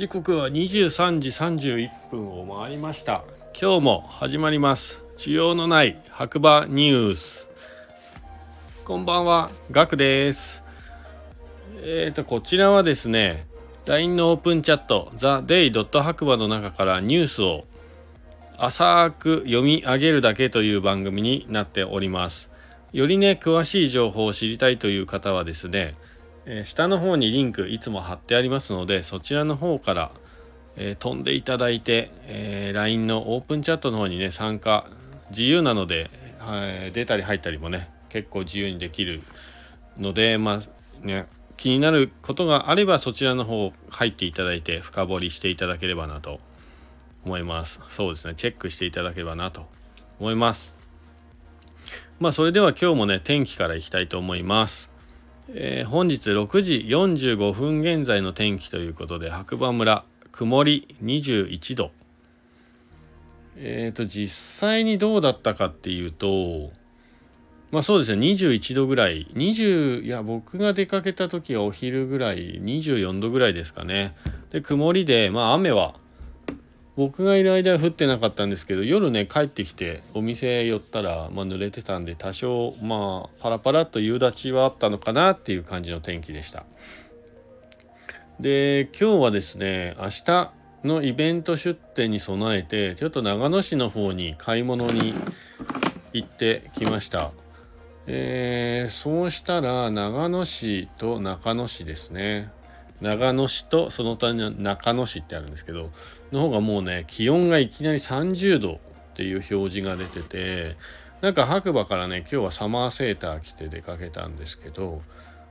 時刻は23時31分を回りました。今日も始まります。需要のない白馬ニュース。こんばんはガクです。えーとこちらはですね LINE のオープンチャット TheDay. 白馬の中からニュースを浅く読み上げるだけという番組になっております。よりね詳しい情報を知りたいという方はですねえー、下の方にリンクいつも貼ってありますのでそちらの方から、えー、飛んでいただいて、えー、LINE のオープンチャットの方にね参加自由なので、はい、出たり入ったりもね結構自由にできるのでまあね気になることがあればそちらの方入っていただいて深掘りしていただければなと思います。そうですねチェックしていただければなと思います。まあそれでは今日もね天気からいきたいと思います。えー、本日6時45分現在の天気ということで白馬村曇り21度。えっ、ー、と実際にどうだったかっていうとまあそうですね21度ぐらい。20いや僕が出かけた時はお昼ぐらい24度ぐらいですかね。で曇りでまあ雨は僕がいる間は降ってなかったんですけど夜ね帰ってきてお店寄ったら、まあ、濡れてたんで多少まあパラパラと夕立はあったのかなっていう感じの天気でした。で今日はですね明日のイベント出店に備えてちょっと長野市の方に買い物に行ってきました。えー、そうしたら長野市と中野市ですね。長野市とその他に中野市ってあるんですけどの方がもうね気温がいきなり30度っていう表示が出ててなんか白馬からね今日はサマーセーター着て出かけたんですけど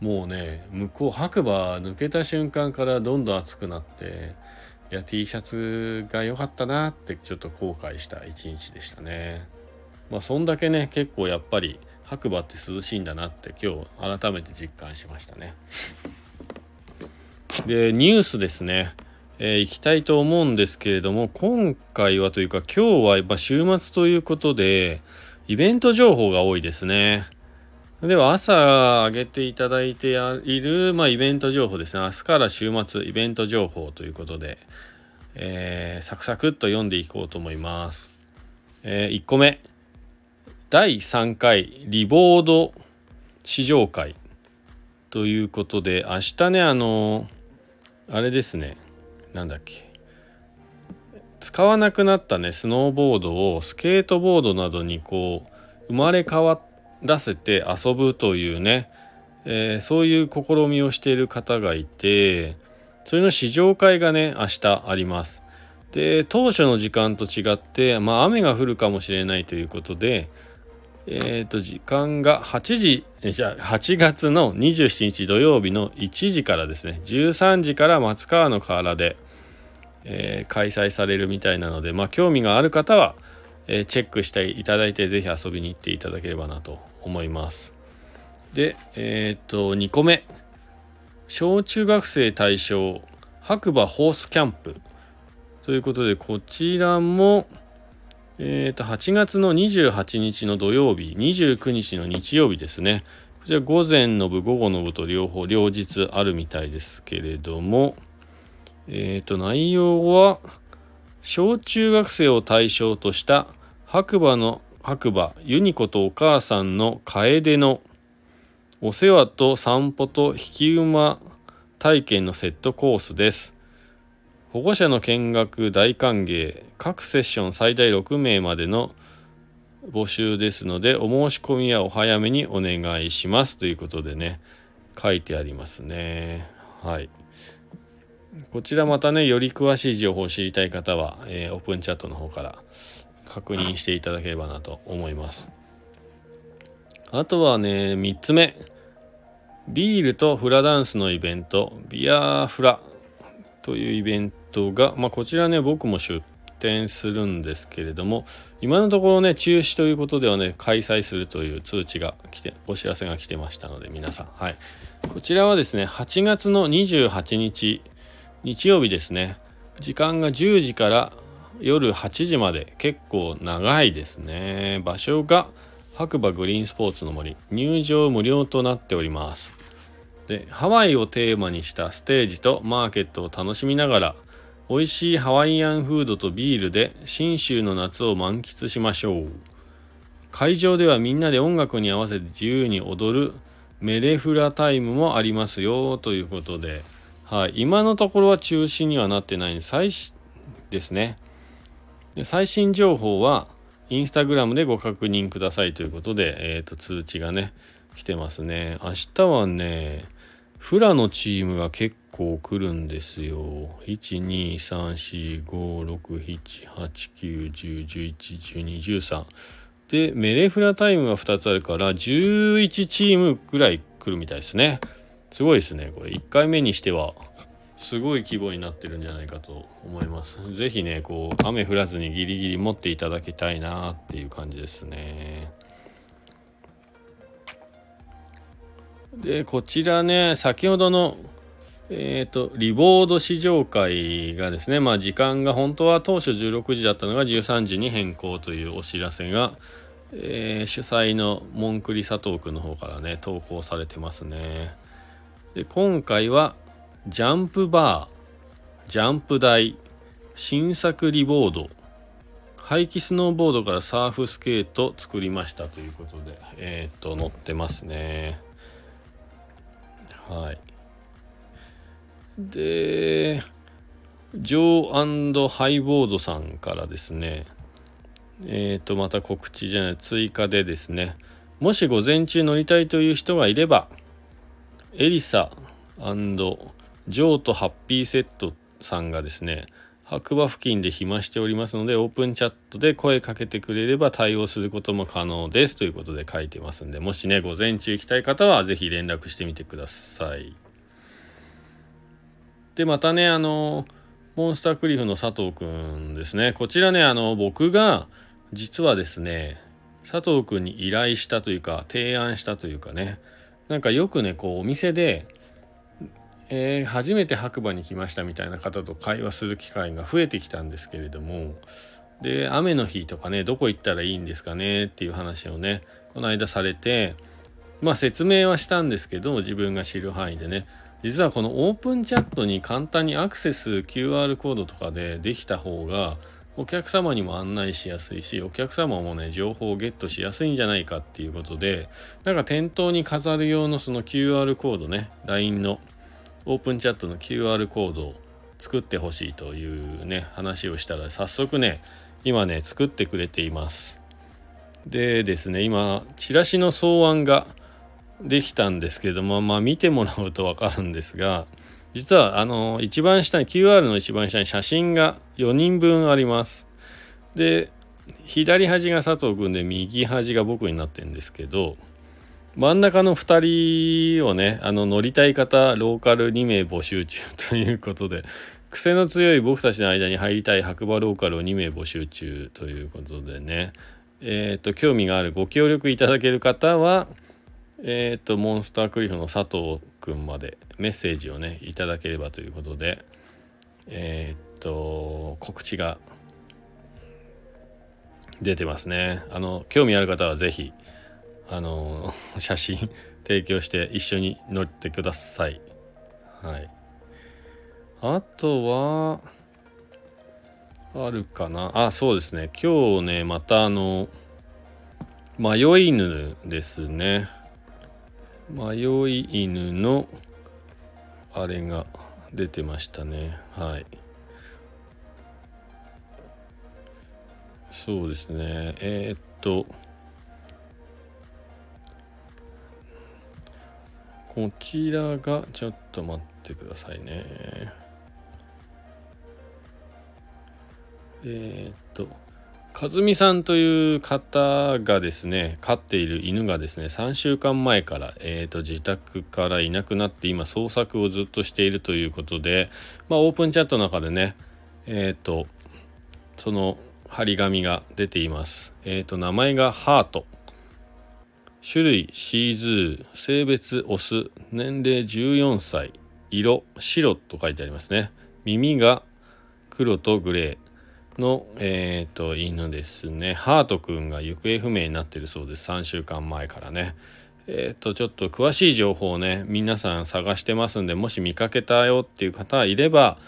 もうね向こう白馬抜けた瞬間からどんどん暑くなっていや T シャツが良かったなってちょっと後悔した一日でしたね。まあそんだけね結構やっぱり白馬って涼しいんだなって今日改めて実感しましたね。でニュースですね、えー、行きたいと思うんですけれども今回はというか今日はやっぱ週末ということでイベント情報が多いですね。では朝上げていただいている、まあ、イベント情報ですね。明日から週末イベント情報ということで、えー、サクサクっと読んでいこうと思います。えー、1個目。第3回リボード試乗会ということで、明日ね、あのあれですね。なんだっけ。使わなくなったねスノーボードをスケートボードなどにこう生まれ変わらせて遊ぶというね、えー、そういう試みをしている方がいてそれの試乗会がね明日あります。で当初の時間と違ってまあ雨が降るかもしれないということでえっ、ー、と時間が8時じゃあ8月の27日土曜日の1時からですね。13時から松川の河原で、えー、開催されるみたいなのでまあ興味がある方は、えー、チェックしていただいて是非遊びに行っていただければなと思います。でえっ、と2個目。小中学生対象白馬ホースキャンプ。ということでこちらもえー、と8月の28日の土曜日29日の日曜日ですね。こちら午前の部午後の部と両方両日あるみたいですけれどもえっ、ー、と内容は小中学生を対象とした白馬の白馬ユニコとお母さんの楓のお世話と散歩と引き馬体験のセットコースです。保護者の見学大歓迎。各セッション最大6名までの募集ですのでお申し込みはお早めにお願いします。ということでね。書いてありますね。はい。こちらまたねより詳しい情報を知りたい方は、えー、オープンチャットの方から確認していただければなと思います。あとはね3つ目。ビールとフラダンスのイベント。ビアフラというイベントが、まあ、こちらね僕も出展するんですけれども今のところね中止ということではね開催するという通知が来てお知らせが来てましたので皆さん。はい。こちらはですね8月の28日日曜日ですね。時間が10時から夜8時まで結構長いですね。場所が白馬グリーンスポーツの森。入場無料となっております。でハワイをテーマにしたステージとマーケットを楽しみながら美味しいハワイアンフードとビールで信州の夏を満喫しましょう。会場ではみんなで音楽に合わせて自由に踊るメレフラタイムもありますよということで、はい、今のところは中止にはなってないんで最ですね。で最新情報はインスタグラムでご確認くださいということで、えー、と通知がね来てますね。明日はねフラのチームが結構来るんですよ12345678910111213で、メレフラタイムが2つあるから、11チームぐらい来るみたいですね。すごいですね。これ、1回目にしては、すごい規模になってるんじゃないかと思います。是非ね、こう、雨降らずにギリギリ持っていただきたいなっていう感じですね。で、こちらね、先ほどのえっ、ー、と、リボード試乗会がですね、まあ時間が本当は当初16時だったのが13時に変更というお知らせが、えー、主催のモンクリ佐藤君の方からね、投稿されてますね。で、今回は、ジャンプバー、ジャンプ台、新作リボード、廃棄スノーボードからサーフスケート作りましたということで、えっ、と、載ってますね。はい。で、ジョーハイボードさんからですね、えっ、ー、と、また告知じゃない、追加でですね、もし午前中乗りたいという人がいれば、エリサジョーとハッピーセットさんがですね、白馬付近で暇しておりますので、オープンチャットで声かけてくれれば対応することも可能ですということで書いてますんで、もしね、午前中行きたい方は是非連絡してみてください。で、またね、あの、モンスタークリフの佐藤くんですね。こちらね、あの、僕が、実はですね佐藤君に依頼したというか提案したというかねなんかよくねこうお店で、えー、初めて白馬に来ましたみたいな方と会話する機会が増えてきたんですけれどもで雨の日とかねどこ行ったらいいんですかねっていう話をねこの間されてまあ説明はしたんですけど自分が知る範囲でね実はこのオープンチャットに簡単にアクセス QR コードとかでできた方がお客様にも案内しやすいしお客様もね情報をゲットしやすいんじゃないかっていうことでなんか店頭に飾る用のその QR コードね LINE のオープンチャットの QR コードを作ってほしいというね話をしたら早速ね今ね作ってくれています。でですね今チラシの草案ができたんですけどもまあ見てもらうと分かるんですが実はあの一番下に QR の一番下に写真が4人分あります。で左端が佐藤君で右端が僕になってるんですけど真ん中の2人をねあの乗りたい方ローカル2名募集中ということで癖の強い僕たちの間に入りたい白馬ローカルを2名募集中ということでね。えっ、ー、と興味があるご協力いただける方はえっ、ー、とモンスタークリフの佐藤君までメッセージをねいただければということでえー、っと告知が出てますね。あの興味ある方は是非あの 写真提供して一緒に乗ってください。はい。あとはあるかな。あそうですね。今日ねまたあの迷い犬ですね。迷い犬のあれが出てましたね。はい。そうですね。えー、っとこちらがちょっと待ってくださいねえー、っと和美さんという方がですね飼っている犬がですね3週間前から、えーと、自宅からいなくなって今捜索をずっとしているということで、まあ、オープンチャットの中でねえっ、とその張り紙が出ています。えっ、ー、と名前がハート種類シーズー性別オス年齢14歳色白と書いてありますね耳が黒とグレーの、えっ、ー、と、犬ですね。ハートくんが行方不明になってるそうです。3週間前からね。えっ、ー、と、ちょっと詳しい情報をね、皆さん探してますんで、もし見かけたよっていう方いれば、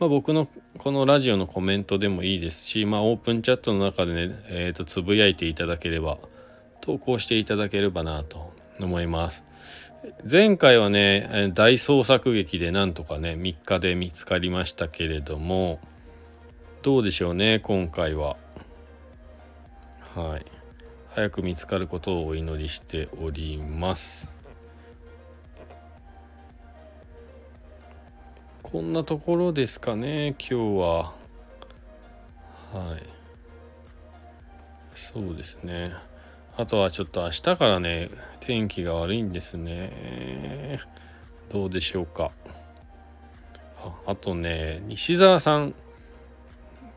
まあ、僕のこのラジオのコメントでもいいですし、まあ、オープンチャットの中でね、えー、とつぶやいていただければ投稿していただければなと思います。前回はね大捜索劇でなんとかね3日で見つかりましたけれどもどうでしょうね今回は。はい。早く見つかることをお祈りしております。こんなところですかね今日は。はい。そうですね。あとはちょっと明日からね天気が悪いんですね。どうでしょうか。あとね西澤さん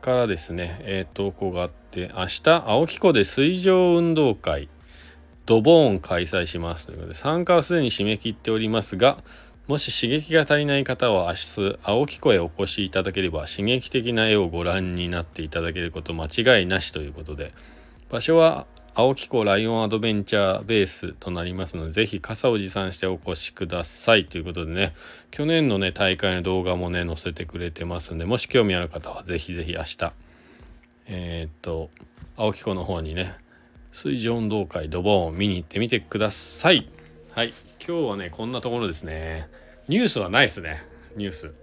からですね、えー、投稿があって明日青木湖で水上運動会ドボーン開催します。ということで参加はすでに締め切っておりますがもし刺激が足りない方は明日青木湖へお越しいただければ刺激的な絵をご覧になっていただけること間違いなしということで場所は青木湖ライオンアドベンチャーベースとなりますのでぜひ傘を持参してお越しください。ということでね去年のね大会の動画もね載せてくれてますんでもし興味ある方はぜひぜひ明日えー、っと青木湖の方にね水上運動会ドボンを見に行ってみてください。はい。今日はねこんなところですね。ニュースはないですね。ニュース。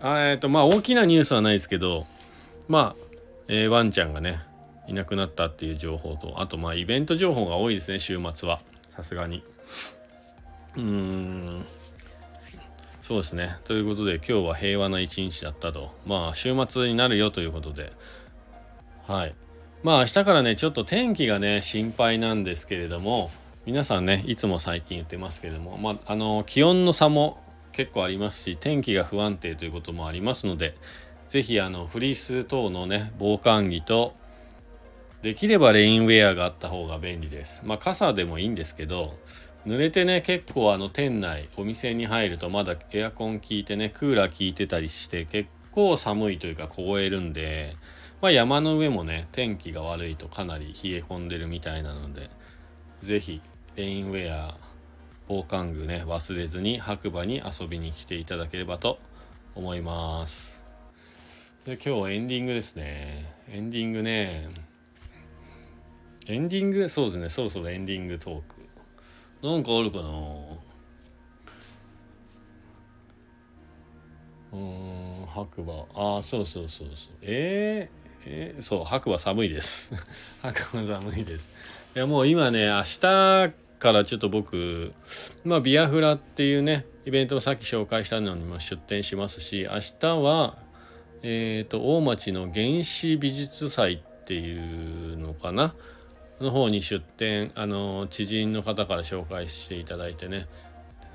あえっ、とまあ大きなニュースはないですけどまあ、えー、ワンちゃんがねいなくなったっていう情報とあとまあイベント情報が多いですね週末は。さすがに。うーん。そうですね。ということで今日は平和な一日だったと。まあ週末になるよということで。はい。まあ明日からねちょっと天気がね心配なんですけれども皆さんねいつも最近言ってますけれども、まあ、あの気温の差も結構ありますし天気が不安定ということもありますので是非あのフリース等のね防寒着とできればレインウェアがあった方が便利です。まあ傘でもいいんですけど濡れてね結構あの店内お店に入るとまだエアコン効いてねクーラー効いてたりして結構寒いというか凍えるんでまあ山の上もね天気が悪いとかなり冷え込んでるみたいなので是非レインウェア防寒具ね忘れずに白馬に遊びに来ていただければと思います。で今日エンディングですね。エンディングねエンディング？そうですね。そろそろエンディングトーク。なんかあるかな？うん白馬。ああそうそうそうそう。えー、えー、そう白馬寒いです。白馬寒いです。いやもう今ね明日からちょっと僕、まあ、ビアフラっていうね、イベントをさっき紹介したのにも出展しますし、明日は、えっ、ー、と、大町の原始美術祭っていうのかな？の方に出展、あの、知人の方から紹介していただいてね、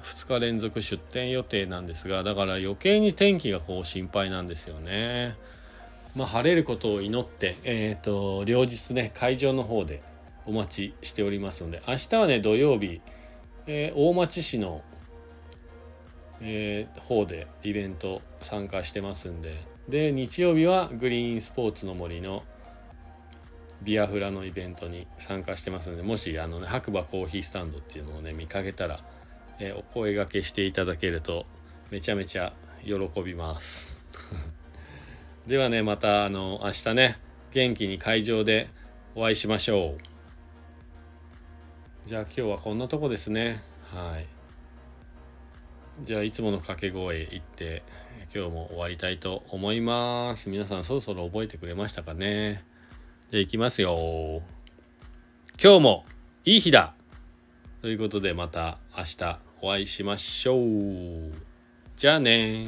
2日連続出店予定なんですが、だから余計に天気がこう心配なんですよね。まあ、晴れることを祈って、えっ、ー、と、両日ね、会場の方でお待ちしておりますので明日はね土曜日、えー、大町市の、えー、方でイベント参加してますんでで日曜日はグリーンスポーツの森のビアフラのイベントに参加してますのでもしあの、ね、白馬コーヒースタンドっていうのをね見かけたら、えー、お声がけしていただけるとめちゃめちゃ喜びます。ではねまたあの明日ね元気に会場でお会いしましょう。じゃあ今日はこんなとこですね。はい。じゃあいつもの掛け声言って今日も終わりたいと思います。皆さんそろそろ覚えてくれましたかね？じゃあいきますよ。今日もいい日だということでまた明日お会いしましょう。じゃあね